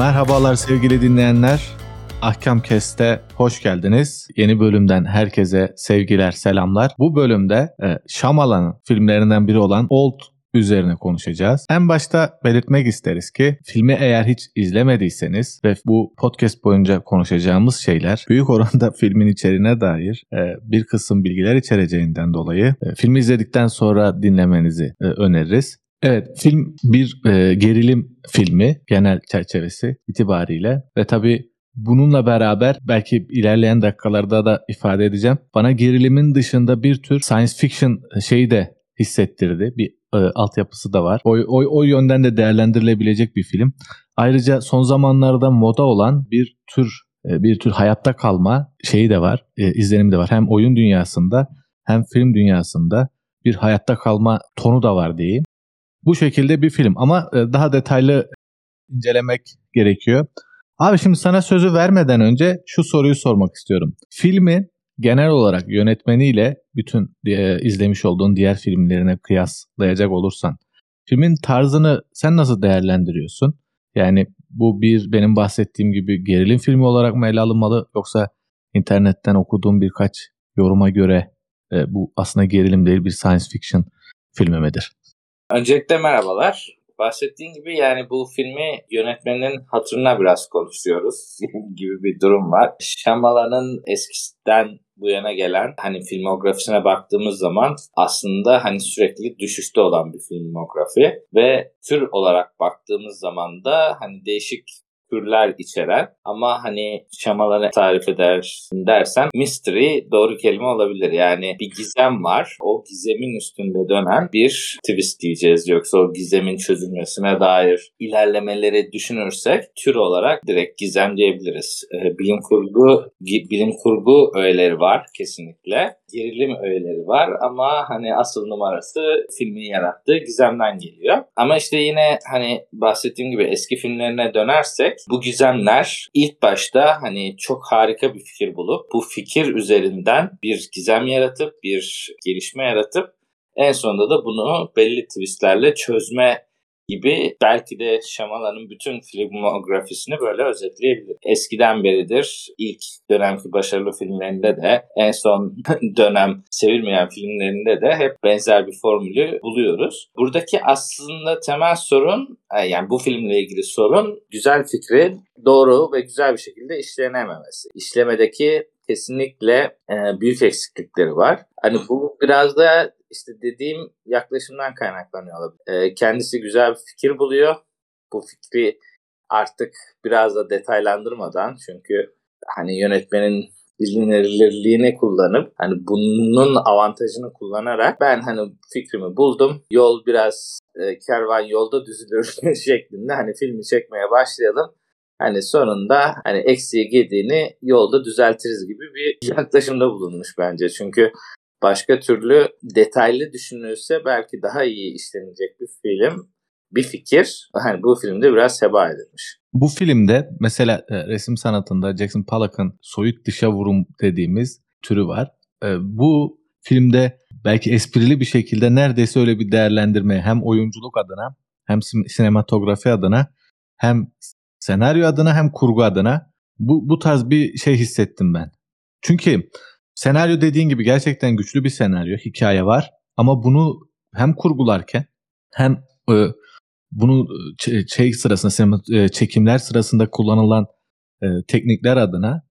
Merhabalar sevgili dinleyenler. Ahkam Kest'e hoş geldiniz. Yeni bölümden herkese sevgiler, selamlar. Bu bölümde e, Shyamalan'ın filmlerinden biri olan Old üzerine konuşacağız. En başta belirtmek isteriz ki filmi eğer hiç izlemediyseniz ve bu podcast boyunca konuşacağımız şeyler büyük oranda filmin içeriğine dair e, bir kısım bilgiler içereceğinden dolayı e, filmi izledikten sonra dinlemenizi e, öneririz. Evet, film bir e, gerilim filmi genel çerçevesi itibariyle ve tabii bununla beraber belki ilerleyen dakikalarda da ifade edeceğim. Bana gerilimin dışında bir tür science fiction şeyi de hissettirdi. Bir e, altyapısı da var. O, o, o yönden de değerlendirilebilecek bir film. Ayrıca son zamanlarda moda olan bir tür e, bir tür hayatta kalma şeyi de var. E, izlenimi de var. Hem oyun dünyasında hem film dünyasında bir hayatta kalma tonu da var diyeyim. Bu şekilde bir film ama e, daha detaylı incelemek gerekiyor. Abi şimdi sana sözü vermeden önce şu soruyu sormak istiyorum. Filmi genel olarak yönetmeniyle bütün e, izlemiş olduğun diğer filmlerine kıyaslayacak olursan filmin tarzını sen nasıl değerlendiriyorsun? Yani bu bir benim bahsettiğim gibi gerilim filmi olarak mı ele alınmalı yoksa internetten okuduğum birkaç yoruma göre e, bu aslında gerilim değil bir science fiction filmi midir? Öncelikle merhabalar. Bahsettiğin gibi yani bu filmi yönetmenin hatırına biraz konuşuyoruz gibi bir durum var. Shyamalan'ın eskiden bu yana gelen hani filmografisine baktığımız zaman aslında hani sürekli düşüşte olan bir filmografi ve tür olarak baktığımız zaman da hani değişik türler içeren ama hani şamaları tarif edersin dersen mystery doğru kelime olabilir. Yani bir gizem var. O gizemin üstünde dönen bir twist diyeceğiz. Yoksa o gizemin çözülmesine dair ilerlemeleri düşünürsek tür olarak direkt gizem diyebiliriz. Ee, bilim kurgu bilim kurgu öğeleri var kesinlikle gerilim öğeleri var ama hani asıl numarası filmin yarattığı gizemden geliyor. Ama işte yine hani bahsettiğim gibi eski filmlerine dönersek bu gizemler ilk başta hani çok harika bir fikir bulup bu fikir üzerinden bir gizem yaratıp bir gelişme yaratıp en sonunda da bunu belli twistlerle çözme gibi belki de Şamalan'ın bütün filmografisini böyle özetleyebilir. Eskiden beridir ilk dönemki başarılı filmlerinde de en son dönem sevilmeyen filmlerinde de hep benzer bir formülü buluyoruz. Buradaki aslında temel sorun e, yani bu filmle ilgili sorun güzel fikri doğru ve güzel bir şekilde işlenememesi. İşlemedeki kesinlikle e, büyük eksiklikleri var. Hani bu biraz da işte dediğim yaklaşımdan kaynaklanıyor olabilir. E, kendisi güzel bir fikir buluyor. Bu fikri artık biraz da detaylandırmadan çünkü hani yönetmenin bilinirliğini kullanıp hani bunun avantajını kullanarak ben hani fikrimi buldum. Yol biraz e, kervan yolda düzülür şeklinde hani filmi çekmeye başlayalım. Hani sonunda hani eksiği gediğini yolda düzeltiriz gibi bir yaklaşımda bulunmuş bence. Çünkü başka türlü detaylı düşünülürse belki daha iyi işlenecek bir film, bir fikir. Hani bu filmde biraz heba edilmiş. Bu filmde mesela e, resim sanatında Jackson Pollock'ın soyut dışa vurum dediğimiz türü var. E, bu filmde belki esprili bir şekilde neredeyse öyle bir değerlendirme hem oyunculuk adına hem sinematografi adına hem senaryo adına hem kurgu adına bu, bu tarz bir şey hissettim ben. Çünkü Senaryo dediğin gibi gerçekten güçlü bir senaryo, hikaye var. Ama bunu hem kurgularken hem e, bunu şey sırasında e, çekimler sırasında kullanılan e, teknikler adına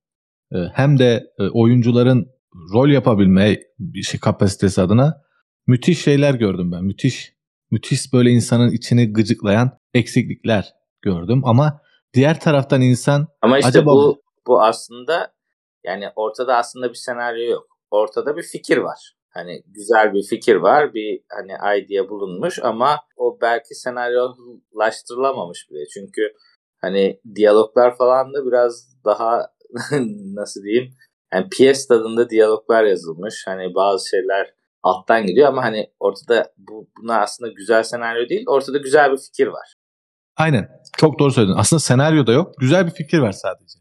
e, hem de e, oyuncuların rol yapabilme şey kapasitesi adına müthiş şeyler gördüm ben. Müthiş müthiş böyle insanın içini gıcıklayan eksiklikler gördüm ama diğer taraftan insan ama işte acaba bu bu aslında yani ortada aslında bir senaryo yok. Ortada bir fikir var. Hani güzel bir fikir var, bir hani idea bulunmuş ama o belki senaryolaştırılamamış bile. Çünkü hani diyaloglar falan da biraz daha nasıl diyeyim yani piyes tadında diyaloglar yazılmış. Hani bazı şeyler alttan gidiyor ama hani ortada bu buna aslında güzel senaryo değil, ortada güzel bir fikir var. Aynen. Çok doğru söyledin. Aslında senaryo da yok. Güzel bir fikir var sadece.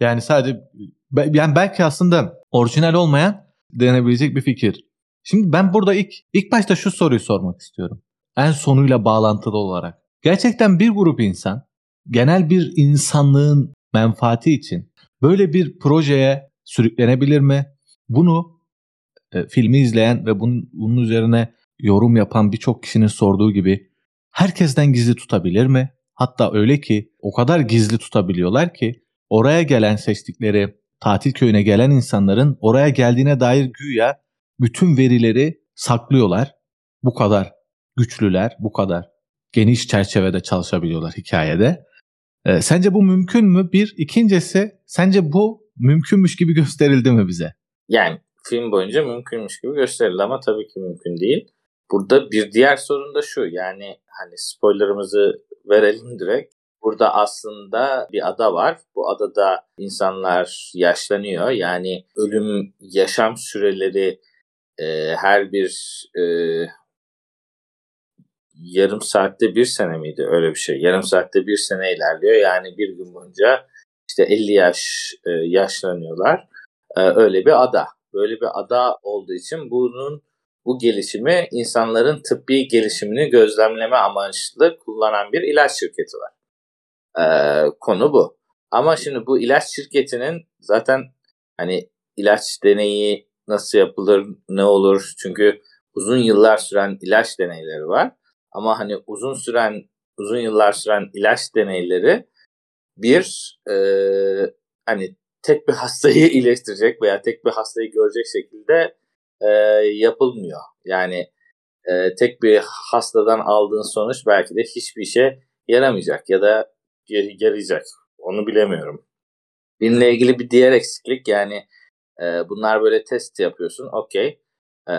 Yani sadece yani belki aslında orijinal olmayan denebilecek bir fikir. Şimdi ben burada ilk ilk başta şu soruyu sormak istiyorum. En sonuyla bağlantılı olarak. Gerçekten bir grup insan genel bir insanlığın menfaati için böyle bir projeye sürüklenebilir mi? Bunu e, filmi izleyen ve bunun, bunun üzerine yorum yapan birçok kişinin sorduğu gibi herkesten gizli tutabilir mi? Hatta öyle ki o kadar gizli tutabiliyorlar ki oraya gelen seçtikleri tatil köyüne gelen insanların oraya geldiğine dair güya bütün verileri saklıyorlar. Bu kadar güçlüler, bu kadar geniş çerçevede çalışabiliyorlar hikayede. Ee, sence bu mümkün mü? Bir. ikincisi sence bu mümkünmüş gibi gösterildi mi bize? Yani film boyunca mümkünmüş gibi gösterildi ama tabii ki mümkün değil. Burada bir diğer sorun da şu yani hani spoilerımızı verelim direkt. Burada aslında bir ada var. Bu adada insanlar yaşlanıyor. Yani ölüm yaşam süreleri e, her bir e, yarım saatte bir sene miydi öyle bir şey. Yarım saatte bir sene ilerliyor. Yani bir gün boyunca işte 50 yaş e, yaşlanıyorlar. E, öyle bir ada. Böyle bir ada olduğu için bunun bu gelişimi insanların tıbbi gelişimini gözlemleme amaçlı kullanan bir ilaç şirketi var. Ee, konu bu. Ama şimdi bu ilaç şirketinin zaten hani ilaç deneyi nasıl yapılır, ne olur? Çünkü uzun yıllar süren ilaç deneyleri var. Ama hani uzun süren, uzun yıllar süren ilaç deneyleri bir e, hani tek bir hastayı iyileştirecek veya tek bir hastayı görecek şekilde e, yapılmıyor. Yani e, tek bir hastadan aldığın sonuç belki de hiçbir işe yaramayacak ya da yarayacak. Onu bilemiyorum. Bununla ilgili bir diğer eksiklik yani e, bunlar böyle test yapıyorsun. Okey. E,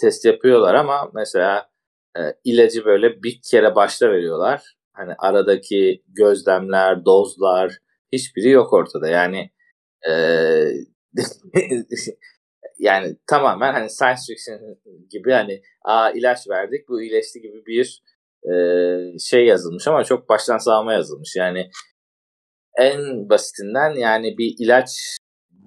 test yapıyorlar ama mesela e, ilacı böyle bir kere başta veriyorlar. Hani aradaki gözlemler, dozlar hiçbiri yok ortada. Yani e, yani tamamen hani science fiction gibi hani aa ilaç verdik bu iyileşti gibi bir e, şey yazılmış ama çok baştan sağma yazılmış. Yani en basitinden yani bir ilaç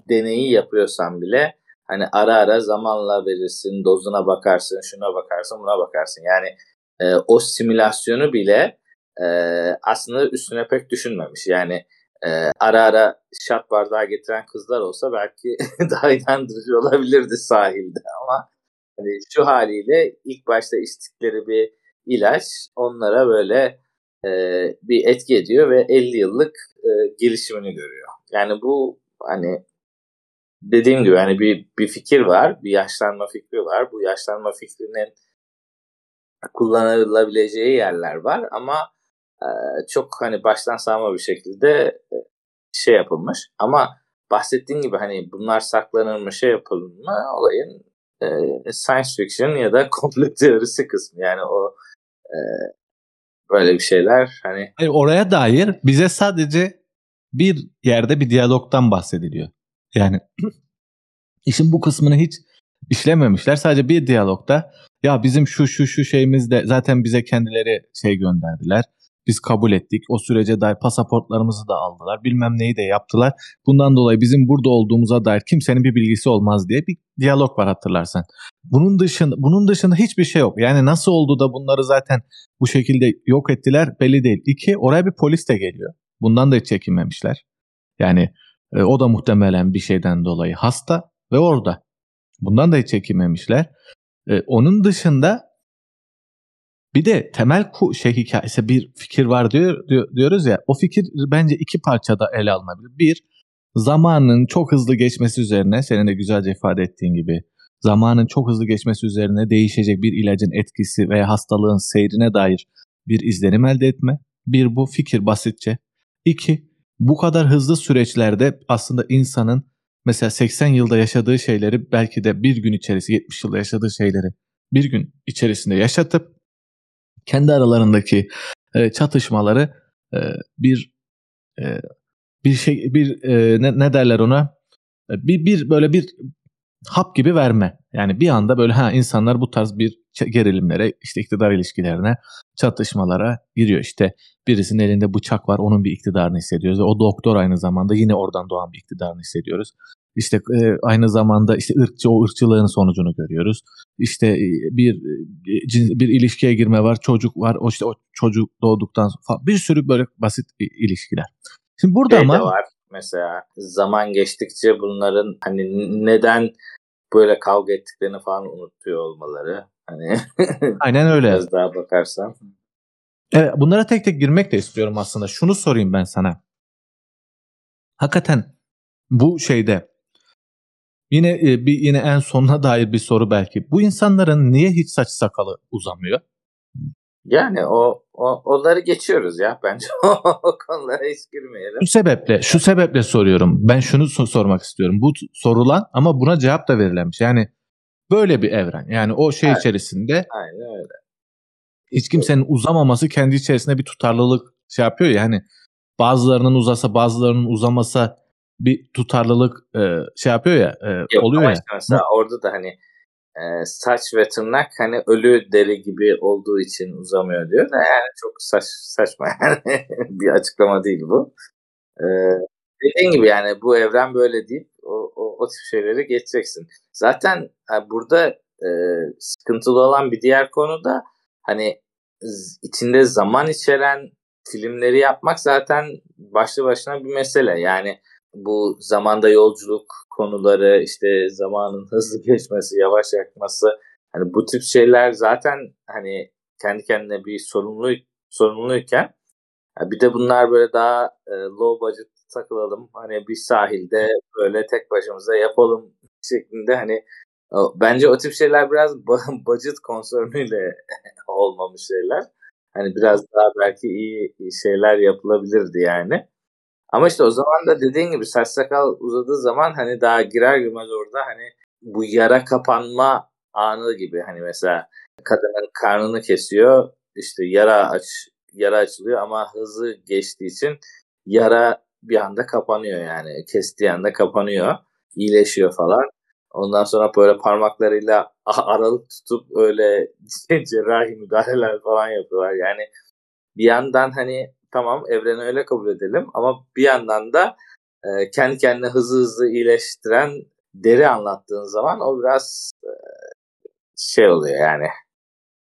deneyi yapıyorsan bile hani ara ara zamanla verirsin, dozuna bakarsın, şuna bakarsın, buna bakarsın. Yani e, o simülasyonu bile e, aslında üstüne pek düşünmemiş. Yani e, ara ara şat bardağı getiren kızlar olsa belki daha inandırıcı olabilirdi sahilde ama hani şu haliyle ilk başta içtikleri bir ilaç onlara böyle e, bir etki ediyor ve 50 yıllık e, gelişimini görüyor. Yani bu hani dediğim gibi hani bir bir fikir var, bir yaşlanma fikri var. Bu yaşlanma fikrinin kullanılabileceği yerler var ama çok hani baştan sağma bir şekilde şey yapılmış. Ama bahsettiğin gibi hani bunlar saklanır mı şey yapılır mı olayın e, science fiction ya da komplo teorisi kısmı. Yani o e, böyle bir şeyler hani. Hayır, oraya dair bize sadece bir yerde bir diyalogtan bahsediliyor. Yani işin bu kısmını hiç işlememişler. Sadece bir diyalogda ya bizim şu şu şu şeyimizde zaten bize kendileri şey gönderdiler. Biz kabul ettik. O sürece dair pasaportlarımızı da aldılar. Bilmem neyi de yaptılar. Bundan dolayı bizim burada olduğumuza dair kimsenin bir bilgisi olmaz diye bir diyalog var hatırlarsan. Bunun dışında bunun dışında hiçbir şey yok. Yani nasıl oldu da bunları zaten bu şekilde yok ettiler belli değil. İki, oraya bir polis de geliyor. Bundan da hiç çekinmemişler. Yani e, o da muhtemelen bir şeyden dolayı hasta ve orada. Bundan da hiç çekinmemişler. E, onun dışında bir de temel şey hikayesi bir fikir var diyor, diyor diyoruz ya. O fikir bence iki parçada ele alınabilir. Bir, zamanın çok hızlı geçmesi üzerine senin de güzelce ifade ettiğin gibi zamanın çok hızlı geçmesi üzerine değişecek bir ilacın etkisi veya hastalığın seyrine dair bir izlenim elde etme. Bir bu fikir basitçe. İki, bu kadar hızlı süreçlerde aslında insanın mesela 80 yılda yaşadığı şeyleri belki de bir gün içerisinde 70 yılda yaşadığı şeyleri bir gün içerisinde yaşatıp kendi aralarındaki e, çatışmaları e, bir e, bir şey bir e, ne, ne derler ona e, bir bir böyle bir hap gibi verme. Yani bir anda böyle ha insanlar bu tarz bir gerilimlere, işte iktidar ilişkilerine, çatışmalara giriyor. İşte birisinin elinde bıçak var, onun bir iktidarını hissediyoruz. Ve o doktor aynı zamanda yine oradan doğan bir iktidarını hissediyoruz. İşte e, aynı zamanda işte ırkçı o ırkçılığın sonucunu görüyoruz. İşte e, bir e, bir ilişkiye girme var, çocuk var. O işte o çocuk doğduktan sonra bir sürü böyle basit ilişkiler. Şimdi burada şey ama var mesela zaman geçtikçe bunların hani neden böyle kavga ettiklerini falan unutuyor olmaları. Hani Aynen öyle. Biraz daha bakarsan. Evet, bunlara tek tek girmek de istiyorum aslında. Şunu sorayım ben sana. Hakikaten bu şeyde yine e, bir yine en sonuna dair bir soru belki. Bu insanların niye hiç saç sakalı uzamıyor? Yani o, o onları geçiyoruz ya bence o konulara hiç girmeyelim. Şu sebeple şu sebeple soruyorum. Ben şunu so- sormak istiyorum. Bu sorulan ama buna cevap da verilemiş. Yani böyle bir evren. Yani o şey evet. içerisinde Aynen öyle. Hiç kimsenin uzamaması kendi içerisinde bir tutarlılık şey yapıyor ya hani bazılarının uzasa bazılarının uzamasa bir tutarlılık e, şey yapıyor ya e, Yok, oluyor ya. Mesela orada da hani e, saç ve tırnak hani ölü deri gibi olduğu için uzamıyor diyor da yani çok saç, saçma yani bir açıklama değil bu. E, dediğin gibi yani bu evren böyle deyip o, o, o tip şeyleri geçeceksin. Zaten yani burada e, sıkıntılı olan bir diğer konu da hani içinde zaman içeren filmleri yapmak zaten başlı başına bir mesele. Yani bu zamanda yolculuk konuları işte zamanın hızlı geçmesi, yavaş yakması hani bu tip şeyler zaten hani kendi kendine bir sorumlu sorumluyken bir de bunlar böyle daha e, low budget takılalım hani bir sahilde böyle tek başımıza yapalım şeklinde hani bence o tip şeyler biraz budget konsörünüyle olmamış şeyler. Hani biraz daha belki iyi şeyler yapılabilirdi yani. Ama işte o zaman da dediğin gibi saç sakal uzadığı zaman hani daha girer girmez orada hani bu yara kapanma anı gibi hani mesela kadının karnını kesiyor işte yara aç yara açılıyor ama hızı geçtiği için yara bir anda kapanıyor yani kestiği anda kapanıyor iyileşiyor falan. Ondan sonra böyle parmaklarıyla aralık tutup öyle cerrahi müdahaleler falan yapıyorlar. Yani bir yandan hani tamam evreni öyle kabul edelim ama bir yandan da e, kendi kendine hızlı hızlı iyileştiren deri anlattığın zaman o biraz e, şey oluyor yani.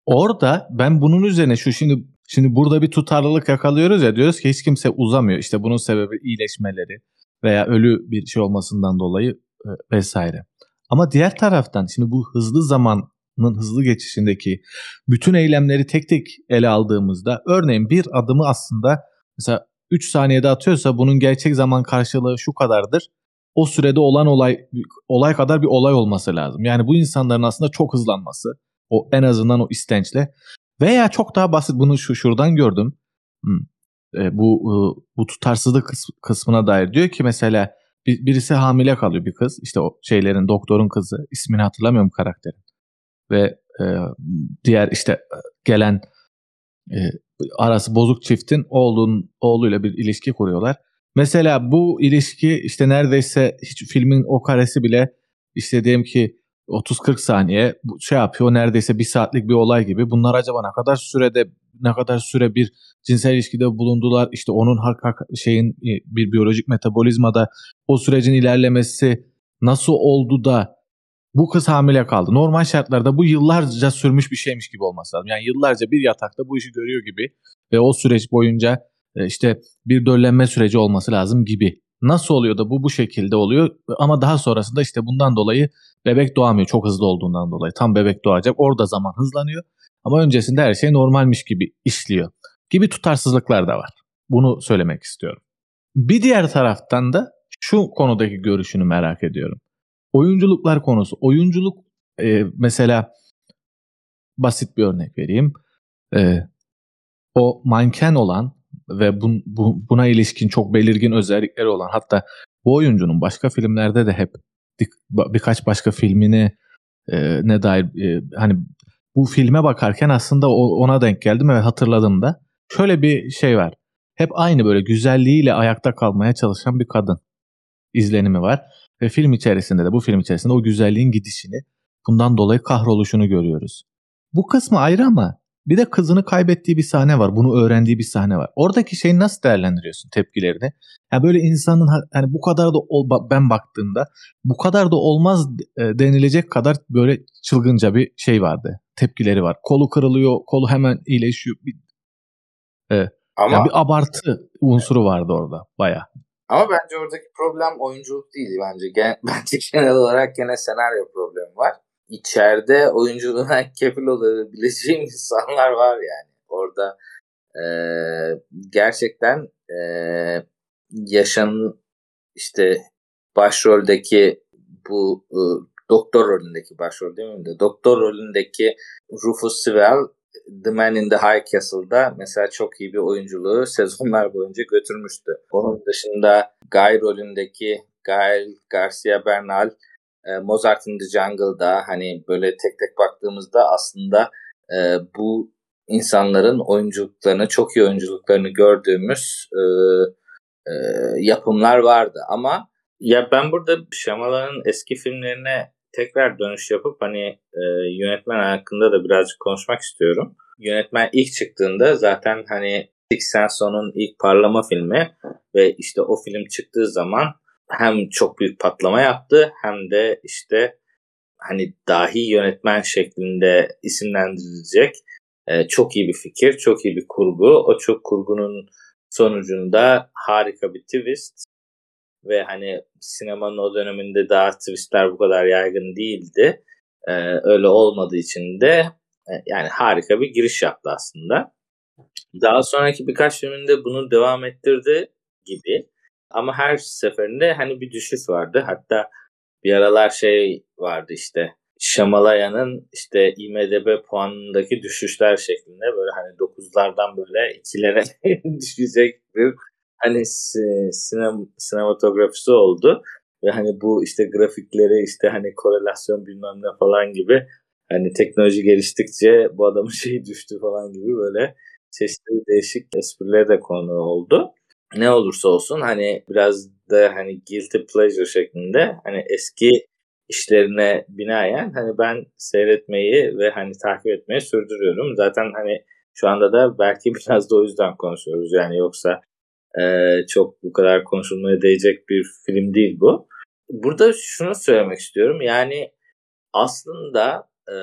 Orada ben bunun üzerine şu şimdi şimdi burada bir tutarlılık yakalıyoruz ya diyoruz ki hiç kimse uzamıyor. İşte bunun sebebi iyileşmeleri veya ölü bir şey olmasından dolayı e, vesaire. Ama diğer taraftan şimdi bu hızlı zamanın hızlı geçişindeki bütün eylemleri tek tek ele aldığımızda örneğin bir adımı aslında mesela 3 saniyede atıyorsa bunun gerçek zaman karşılığı şu kadardır. O sürede olan olay olay kadar bir olay olması lazım. Yani bu insanların aslında çok hızlanması. O en azından o istençle veya çok daha basit bunu şu şuradan gördüm. Hmm. E, bu e, bu tutarsızlık kısmına dair diyor ki mesela bir, birisi hamile kalıyor bir kız. İşte o şeylerin doktorun kızı. ismini hatırlamıyorum karakterin. Ve e, diğer işte gelen e, arası bozuk çiftin oğlun oğluyla bir ilişki kuruyorlar. Mesela bu ilişki işte neredeyse hiç filmin o karesi bile işte diyelim ki 30-40 saniye şey yapıyor neredeyse bir saatlik bir olay gibi. Bunlar acaba ne kadar sürede ne kadar süre bir cinsel ilişkide bulundular. İşte onun hak, hak şeyin e, bir biyolojik metabolizmada o sürecin ilerlemesi nasıl oldu da bu kız hamile kaldı. Normal şartlarda bu yıllarca sürmüş bir şeymiş gibi olması lazım. Yani yıllarca bir yatakta bu işi görüyor gibi ve o süreç boyunca e, işte bir döllenme süreci olması lazım gibi. Nasıl oluyor da bu bu şekilde oluyor ama daha sonrasında işte bundan dolayı bebek doğamıyor çok hızlı olduğundan dolayı. Tam bebek doğacak orada zaman hızlanıyor ama öncesinde her şey normalmiş gibi işliyor gibi tutarsızlıklar da var. Bunu söylemek istiyorum. Bir diğer taraftan da şu konudaki görüşünü merak ediyorum. Oyunculuklar konusu. Oyunculuk e, mesela basit bir örnek vereyim. E, o manken olan ve bun, bu, buna ilişkin çok belirgin özellikleri olan hatta bu oyuncunun başka filmlerde de hep birkaç başka filmini e, ne dair e, hani bu filme bakarken aslında ona denk geldim ve hatırladım da. Şöyle bir şey var. Hep aynı böyle güzelliğiyle ayakta kalmaya çalışan bir kadın izlenimi var. Ve film içerisinde de bu film içerisinde o güzelliğin gidişini bundan dolayı kahroluşunu görüyoruz. Bu kısmı ayrı ama bir de kızını kaybettiği bir sahne var. Bunu öğrendiği bir sahne var. Oradaki şeyi nasıl değerlendiriyorsun tepkilerini? Ya böyle insanın hani bu kadar da ol, ben baktığımda bu kadar da olmaz e, denilecek kadar böyle çılgınca bir şey vardı. Tepkileri var. Kolu kırılıyor, kolu hemen iyileşiyor. Bir, e, ama ya bir abartı unsuru vardı orada baya. Ama bence oradaki problem oyunculuk değil bence. Gen, bence genel olarak gene senaryo problemi var içeride oyunculuğuna kefil olabileceğim insanlar var yani. Orada e, gerçekten e, yaşam işte başroldeki bu e, doktor rolündeki başrol değil mi? Doktor rolündeki Rufus Sewell The Man in the High Castle'da mesela çok iyi bir oyunculuğu sezonlar boyunca götürmüştü. Onun dışında Guy rolündeki Gael Garcia Bernal e, Mozart in the Jungle'da hani böyle tek tek baktığımızda aslında e, bu insanların oyunculuklarını, çok iyi oyunculuklarını gördüğümüz e, yapımlar vardı. Ama ya ben burada Şamalan'ın eski filmlerine tekrar dönüş yapıp hani e, yönetmen hakkında da birazcık konuşmak istiyorum. Yönetmen ilk çıktığında zaten hani Six Sense ilk parlama filmi ve işte o film çıktığı zaman hem çok büyük patlama yaptı hem de işte hani dahi yönetmen şeklinde isimlendirilecek e, çok iyi bir fikir, çok iyi bir kurgu. O çok kurgunun sonucunda harika bir twist ve hani sinemanın o döneminde daha twistler bu kadar yaygın değildi. E, öyle olmadığı için de e, yani harika bir giriş yaptı aslında. Daha sonraki birkaç filminde bunu devam ettirdi gibi. Ama her seferinde hani bir düşüş vardı. Hatta bir aralar şey vardı işte Şamalaya'nın işte IMDB puanındaki düşüşler şeklinde böyle hani 9'lardan böyle 2'lere düşecek bir hani sinem, sinematografisi oldu. Ve hani bu işte grafikleri işte hani korelasyon bilmem ne falan gibi hani teknoloji geliştikçe bu adamın şeyi düştü falan gibi böyle çeşitli değişik espriler de konu oldu ne olursa olsun hani biraz da hani guilty pleasure şeklinde hani eski işlerine binaen hani ben seyretmeyi ve hani takip etmeyi sürdürüyorum. Zaten hani şu anda da belki biraz da o yüzden konuşuyoruz yani yoksa e, çok bu kadar konuşulmaya değecek bir film değil bu. Burada şunu söylemek istiyorum yani aslında e,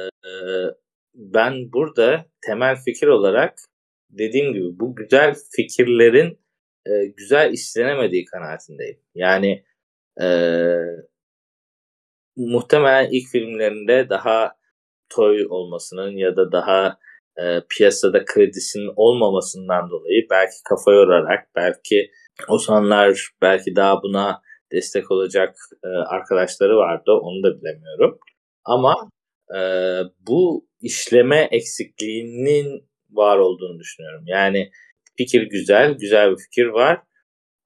ben burada temel fikir olarak dediğim gibi bu güzel fikirlerin e, güzel işlenemediği kanaatindeyim. Yani e, muhtemelen ilk filmlerinde daha toy olmasının ya da daha e, piyasada kredisinin olmamasından dolayı belki kafa yorarak belki o zamanlar belki daha buna destek olacak e, arkadaşları vardı onu da bilemiyorum. Ama e, bu işleme eksikliğinin var olduğunu düşünüyorum. Yani fikir güzel, güzel bir fikir var.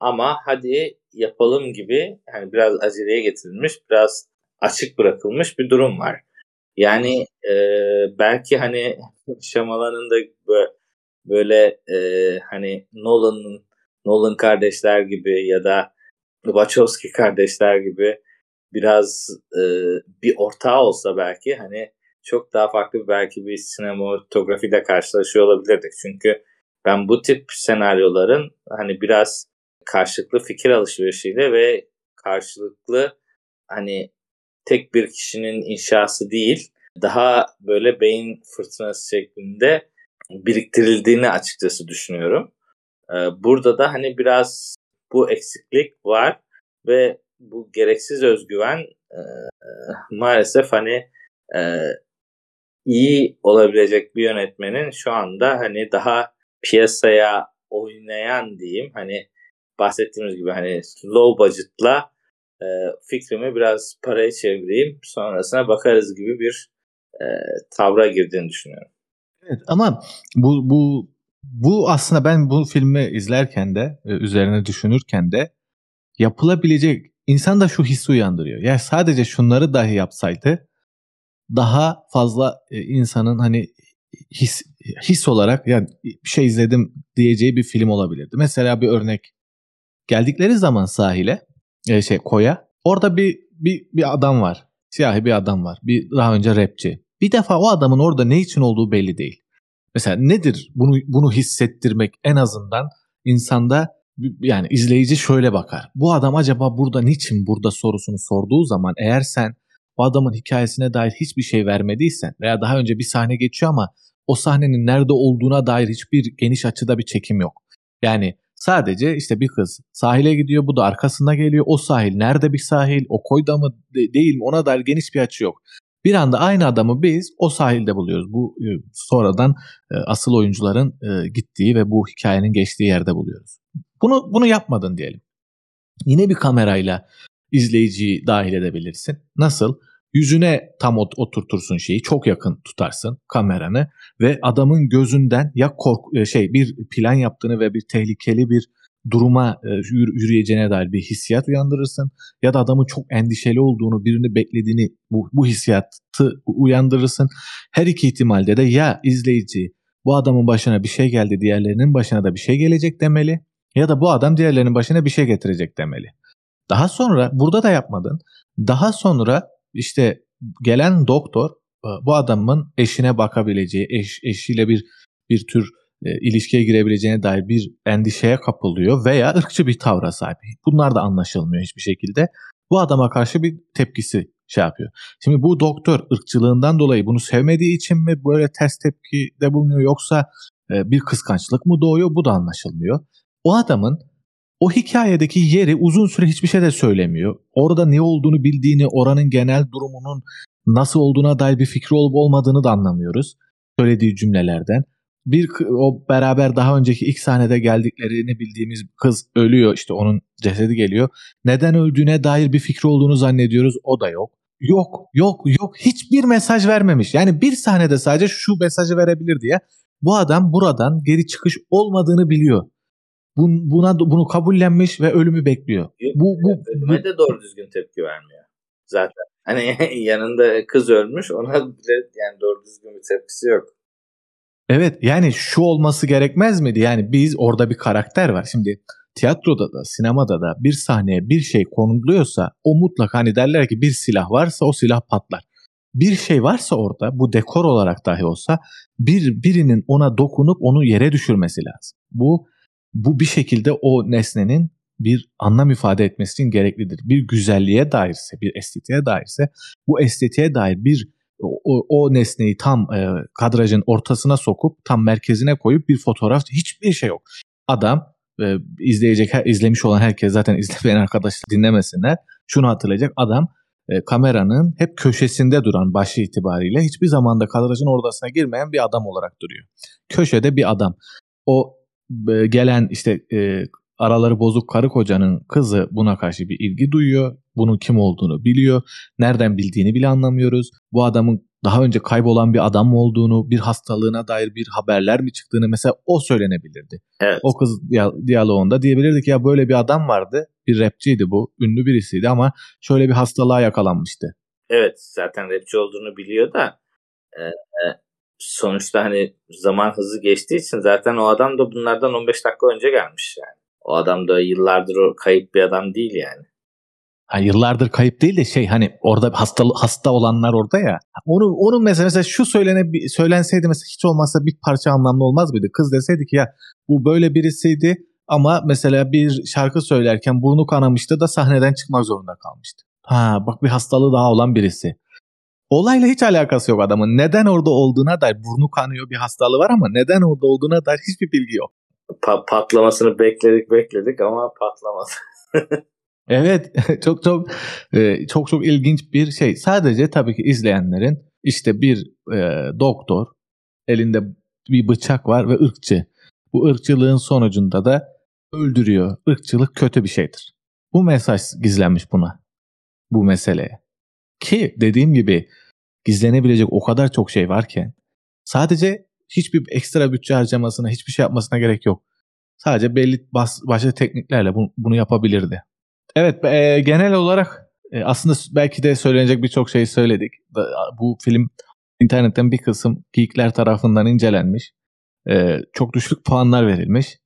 Ama hadi yapalım gibi yani biraz aceleye getirilmiş, biraz açık bırakılmış bir durum var. Yani e, belki hani Şamalan'ın da böyle e, hani Nolan'ın Nolan kardeşler gibi ya da Wachowski kardeşler gibi biraz e, bir ortağı olsa belki hani çok daha farklı belki bir sinematografiyle karşılaşıyor olabilirdik. Çünkü ben bu tip senaryoların hani biraz karşılıklı fikir alışverişiyle ve karşılıklı hani tek bir kişinin inşası değil daha böyle beyin fırtınası şeklinde biriktirildiğini açıkçası düşünüyorum. Ee, burada da hani biraz bu eksiklik var ve bu gereksiz özgüven e, maalesef hani e, iyi olabilecek bir yönetmenin şu anda hani daha piyasaya oynayan diyeyim hani bahsettiğimiz gibi hani low budget'la e, fikrimi biraz paraya çevireyim sonrasına bakarız gibi bir e, tavra girdiğini düşünüyorum. Evet ama bu bu bu aslında ben bu filmi izlerken de e, üzerine düşünürken de yapılabilecek insan da şu hissi uyandırıyor. Yani sadece şunları dahi yapsaydı daha fazla e, insanın hani his his olarak yani bir şey izledim diyeceği bir film olabilirdi. Mesela bir örnek geldikleri zaman sahile şey koya orada bir bir bir adam var. Siyahi bir adam var. Bir daha önce rapçi. Bir defa o adamın orada ne için olduğu belli değil. Mesela nedir bunu bunu hissettirmek en azından insanda yani izleyici şöyle bakar. Bu adam acaba burada niçin burada sorusunu sorduğu zaman eğer sen o adamın hikayesine dair hiçbir şey vermediysen veya daha önce bir sahne geçiyor ama o sahnenin nerede olduğuna dair hiçbir geniş açıda bir çekim yok. Yani sadece işte bir kız sahile gidiyor bu da arkasına geliyor. O sahil nerede bir sahil o koyda mı değil mi ona dair geniş bir açı yok. Bir anda aynı adamı biz o sahilde buluyoruz. Bu e, sonradan e, asıl oyuncuların e, gittiği ve bu hikayenin geçtiği yerde buluyoruz. Bunu bunu yapmadın diyelim. Yine bir kamerayla izleyiciyi dahil edebilirsin. Nasıl? Yüzüne tam oturtursun şeyi, çok yakın tutarsın kameranı ve adamın gözünden ya kork şey bir plan yaptığını ve bir tehlikeli bir duruma yürüyeceğine dair bir hissiyat uyandırırsın ya da adamın çok endişeli olduğunu, birini beklediğini bu, bu hissiyatı uyandırırsın. Her iki ihtimalde de ya izleyici bu adamın başına bir şey geldi, diğerlerinin başına da bir şey gelecek demeli ya da bu adam diğerlerinin başına bir şey getirecek demeli. Daha sonra burada da yapmadın. Daha sonra işte gelen doktor e, bu adamın eşine bakabileceği, eş, eşiyle bir bir tür e, ilişkiye girebileceğine dair bir endişeye kapılıyor veya ırkçı bir tavra sahip. Bunlar da anlaşılmıyor hiçbir şekilde. Bu adama karşı bir tepkisi şey yapıyor. Şimdi bu doktor ırkçılığından dolayı bunu sevmediği için mi böyle ters tepkide bulunuyor yoksa e, bir kıskançlık mı doğuyor bu da anlaşılmıyor. O adamın o hikayedeki yeri uzun süre hiçbir şey de söylemiyor. Orada ne olduğunu bildiğini, oranın genel durumunun nasıl olduğuna dair bir fikri olup olmadığını da anlamıyoruz. Söylediği cümlelerden. Bir o beraber daha önceki ilk sahnede geldiklerini bildiğimiz kız ölüyor işte onun cesedi geliyor. Neden öldüğüne dair bir fikri olduğunu zannediyoruz o da yok. Yok yok yok hiçbir mesaj vermemiş. Yani bir sahnede sadece şu mesajı verebilir diye bu adam buradan geri çıkış olmadığını biliyor buna bunu kabullenmiş ve ölümü bekliyor. Bu bu ölüme de doğru düzgün tepki vermiyor. Zaten hani yanında kız ölmüş ona bile yani doğru düzgün bir tepkisi yok. Evet yani şu olması gerekmez miydi? Yani biz orada bir karakter var. Şimdi tiyatroda da sinemada da bir sahneye bir şey konuluyorsa o mutlaka hani derler ki bir silah varsa o silah patlar. Bir şey varsa orada bu dekor olarak dahi olsa bir birinin ona dokunup onu yere düşürmesi lazım. Bu bu bir şekilde o nesnenin bir anlam ifade etmesi için gereklidir. Bir güzelliğe dairse, bir estetiğe dairse bu estetiğe dair bir o, o nesneyi tam e, kadrajın ortasına sokup tam merkezine koyup bir fotoğraf hiçbir şey yok. Adam e, izleyecek, izlemiş olan herkes zaten izlemeyen arkadaşlar dinlemesinler. Şunu hatırlayacak adam e, kameranın hep köşesinde duran başı itibariyle hiçbir zamanda kadrajın ortasına girmeyen bir adam olarak duruyor. Köşede bir adam. O gelen işte e, araları bozuk karı kocanın kızı buna karşı bir ilgi duyuyor. Bunun kim olduğunu biliyor. Nereden bildiğini bile anlamıyoruz. Bu adamın daha önce kaybolan bir adam mı olduğunu, bir hastalığına dair bir haberler mi çıktığını mesela o söylenebilirdi. Evet. O kız diyaloğunda diyebilirdik ya böyle bir adam vardı. Bir rapçiydi bu. Ünlü birisiydi ama şöyle bir hastalığa yakalanmıştı. Evet zaten rapçi olduğunu biliyor da e, e sonuçta hani zaman hızı geçtiği için zaten o adam da bunlardan 15 dakika önce gelmiş yani. O adam da yıllardır o kayıp bir adam değil yani. Ha, yıllardır kayıp değil de şey hani orada hasta hasta olanlar orada ya. Onu onun mesela, mesela şu söylene söylenseydi mesela hiç olmazsa bir parça anlamlı olmaz mıydı? Kız deseydi ki ya bu böyle birisiydi ama mesela bir şarkı söylerken burnu kanamıştı da sahneden çıkmak zorunda kalmıştı. Ha bak bir hastalığı daha olan birisi. Olayla hiç alakası yok adamın. Neden orada olduğuna dair burnu kanıyor bir hastalığı var ama neden orada olduğuna dair hiçbir bilgi yok. Pa- patlamasını bekledik bekledik ama patlamadı. evet çok çok e, çok çok ilginç bir şey. Sadece tabii ki izleyenlerin işte bir e, doktor elinde bir bıçak var ve ırkçı. Bu ırkçılığın sonucunda da öldürüyor. Irkçılık kötü bir şeydir. Bu mesaj gizlenmiş buna. Bu meseleye. Ki dediğim gibi gizlenebilecek o kadar çok şey varken sadece hiçbir ekstra bütçe harcamasına, hiçbir şey yapmasına gerek yok. Sadece belli bas, başka tekniklerle bunu, bunu yapabilirdi. Evet e, genel olarak e, aslında belki de söylenecek birçok şey söyledik. Bu film internetten bir kısım geekler tarafından incelenmiş. E, çok düşük puanlar verilmiş.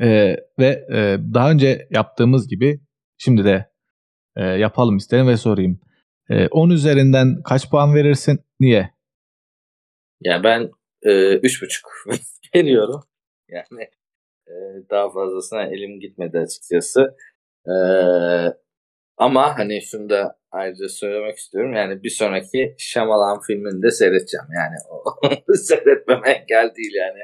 E, ve e, daha önce yaptığımız gibi şimdi de e, yapalım isterim ve sorayım. E, ee, 10 üzerinden kaç puan verirsin? Niye? Yani ben e, üç buçuk veriyorum. Yani e, daha fazlasına elim gitmedi açıkçası. E, ama hani şunu da ayrıca söylemek istiyorum. Yani bir sonraki Shyamalan filmini de seyredeceğim. Yani o seyretmeme engel değil yani.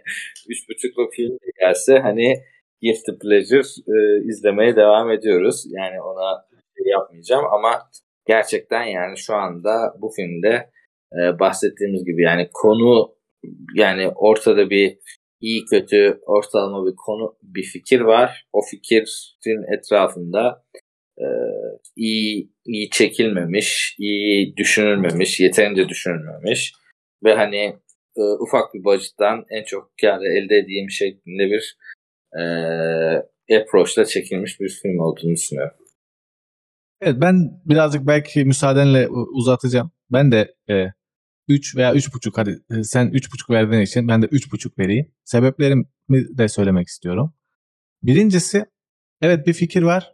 Üç buçukluk film gelse hani Guilty Pleasure e, izlemeye devam ediyoruz. Yani ona şey yapmayacağım ama gerçekten yani şu anda bu filmde e, bahsettiğimiz gibi yani konu yani ortada bir iyi kötü ortalama bir konu bir fikir var. O fikirin etrafında e, iyi iyi çekilmemiş, iyi düşünülmemiş, yeterince düşünülmemiş ve hani e, ufak bir budget'tan en çok kar elde edeyim şeklinde bir e, approach'la çekilmiş bir film olduğunu düşünüyorum. Evet ben birazcık belki müsaadenle uzatacağım. Ben de e, 3 veya 3.5 hadi e, sen 3.5 verdiğin için ben de 3.5 vereyim. Sebeplerimi de söylemek istiyorum. Birincisi evet bir fikir var.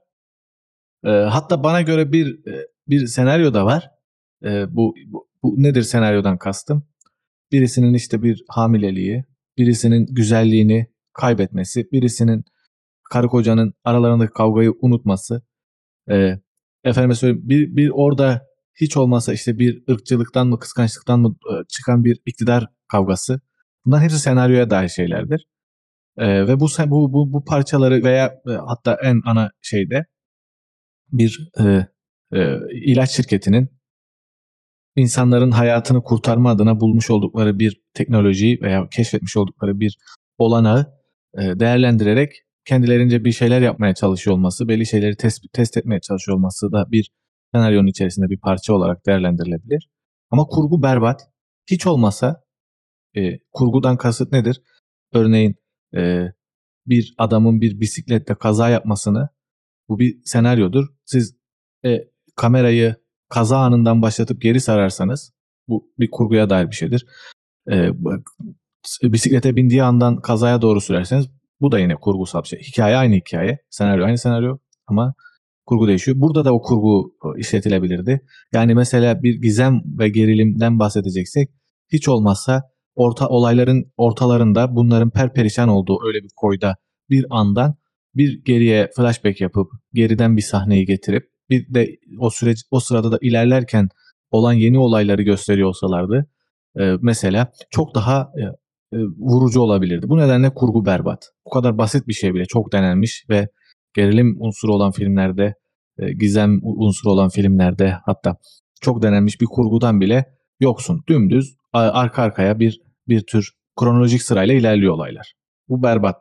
E, hatta bana göre bir e, bir senaryo da var. E, bu, bu, bu nedir senaryodan kastım? Birisinin işte bir hamileliği, birisinin güzelliğini kaybetmesi, birisinin karı kocanın aralarındaki kavgayı unutması. E, efendime söyleyeyim bir, bir orada hiç olmasa işte bir ırkçılıktan mı kıskançlıktan mı çıkan bir iktidar kavgası. Bunlar hepsi senaryoya dair şeylerdir. Ee, ve bu, bu bu bu parçaları veya hatta en ana şeyde bir e, e, ilaç şirketinin insanların hayatını kurtarma adına bulmuş oldukları bir teknolojiyi veya keşfetmiş oldukları bir olanağı e, değerlendirerek kendilerince bir şeyler yapmaya çalışıyor olması, belli şeyleri test, test etmeye çalışıyor olması da bir senaryonun içerisinde bir parça olarak değerlendirilebilir. Ama kurgu berbat. Hiç olmasa e, kurgudan kasıt nedir? Örneğin e, bir adamın bir bisikletle kaza yapmasını bu bir senaryodur. Siz e, kamerayı kaza anından başlatıp geri sararsanız bu bir kurguya dair bir şeydir. E, bisiklete bindiği andan kazaya doğru sürerseniz bu da yine kurgusal bir şey. Hikaye aynı hikaye, senaryo aynı senaryo ama kurgu değişiyor. Burada da o kurgu e, işletilebilirdi. Yani mesela bir gizem ve gerilimden bahsedeceksek hiç olmazsa orta olayların ortalarında bunların perperişan olduğu öyle bir koyda bir andan bir geriye flashback yapıp geriden bir sahneyi getirip bir de o süreç o sırada da ilerlerken olan yeni olayları gösteriyor olsalardı e, mesela çok daha e, vurucu olabilirdi. Bu nedenle kurgu berbat. Bu kadar basit bir şey bile çok denenmiş ve gerilim unsuru olan filmlerde, e, gizem unsuru olan filmlerde hatta çok denenmiş bir kurgudan bile yoksun. Dümdüz arka arkaya bir bir tür kronolojik sırayla ilerliyor olaylar. Bu berbat.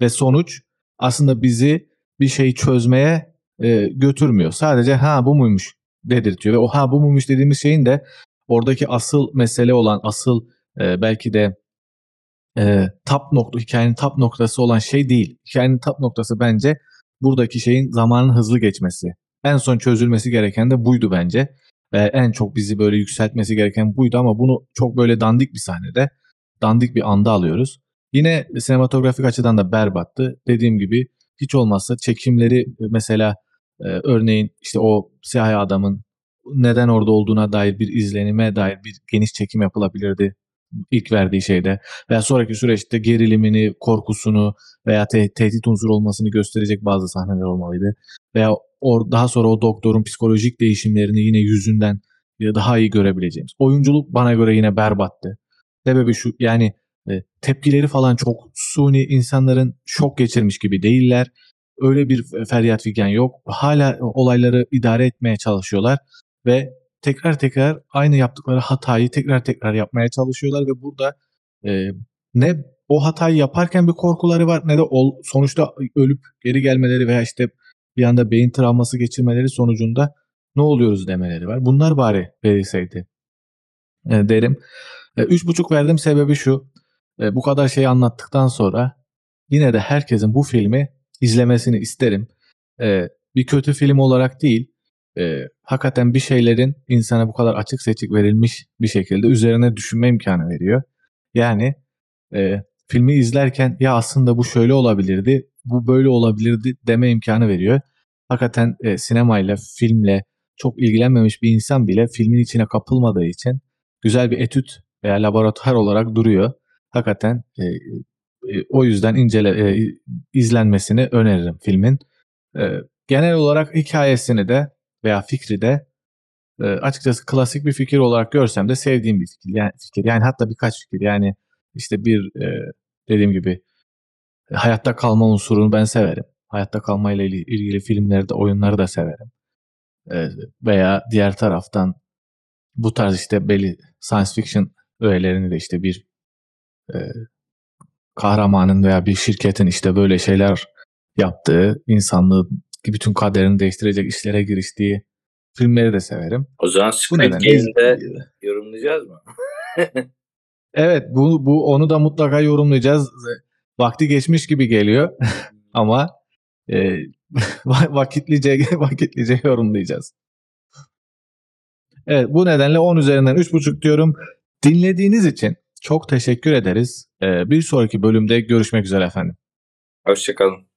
Ve sonuç aslında bizi bir şeyi çözmeye e, götürmüyor. Sadece ha bu muymuş dedirtiyor ve o ha bu muymuş dediğimiz şeyin de oradaki asıl mesele olan asıl e, belki de e, tap nokta hikayenin tap noktası olan şey değil. Hikayenin tap noktası bence buradaki şeyin zamanın hızlı geçmesi. En son çözülmesi gereken de buydu bence. Ve en çok bizi böyle yükseltmesi gereken buydu ama bunu çok böyle dandik bir sahnede, dandik bir anda alıyoruz. Yine sinematografik açıdan da berbattı. Dediğim gibi hiç olmazsa çekimleri mesela e, örneğin işte o siyah adamın neden orada olduğuna dair bir izlenime dair bir geniş çekim yapılabilirdi ilk verdiği şeyde veya sonraki süreçte gerilimini, korkusunu veya te- tehdit unsuru olmasını gösterecek bazı sahneler olmalıydı. Veya or daha sonra o doktorun psikolojik değişimlerini yine yüzünden daha iyi görebileceğimiz. Oyunculuk bana göre yine berbattı. Sebebi şu yani e, tepkileri falan çok suni insanların şok geçirmiş gibi değiller. Öyle bir feryat figan yok. Hala olayları idare etmeye çalışıyorlar ve tekrar tekrar aynı yaptıkları hatayı tekrar tekrar yapmaya çalışıyorlar ve burada e, ne o hatayı yaparken bir korkuları var ne de ol, sonuçta ölüp geri gelmeleri veya işte bir anda beyin travması geçirmeleri sonucunda ne oluyoruz demeleri var. Bunlar bari verilseydi e, derim. E, üç buçuk verdim sebebi şu. E, bu kadar şeyi anlattıktan sonra yine de herkesin bu filmi izlemesini isterim. E, bir kötü film olarak değil, e, hakikaten bir şeylerin insana bu kadar açık seçik verilmiş bir şekilde üzerine düşünme imkanı veriyor. Yani e, filmi izlerken ya aslında bu şöyle olabilirdi, bu böyle olabilirdi deme imkanı veriyor. Hakikaten e, sinemayla, filmle çok ilgilenmemiş bir insan bile filmin içine kapılmadığı için güzel bir etüt veya laboratuvar olarak duruyor. Hakikaten e, e, o yüzden incele e, izlenmesini öneririm filmin. E, genel olarak hikayesini de veya fikri de e, açıkçası klasik bir fikir olarak görsem de sevdiğim bir fikir. Yani fikir yani hatta birkaç fikir. Yani işte bir e, dediğim gibi hayatta kalma unsurunu ben severim. Hayatta kalmayla il- ilgili filmleri de oyunları da severim. E, veya diğer taraftan bu tarz işte belli science fiction öğelerini de işte bir e, kahramanın veya bir şirketin işte böyle şeyler yaptığı, insanlığı bütün kaderini değiştirecek işlere giriştiği filmleri de severim. O zaman Squid Game'de yorumlayacağız mı? Evet bu, bu onu da mutlaka yorumlayacağız. Vakti geçmiş gibi geliyor ama e, va- vakitlice vakitlice yorumlayacağız. Evet bu nedenle 10 üzerinden 3.5 diyorum. Dinlediğiniz için çok teşekkür ederiz. E, bir sonraki bölümde görüşmek üzere efendim. Hoşçakalın.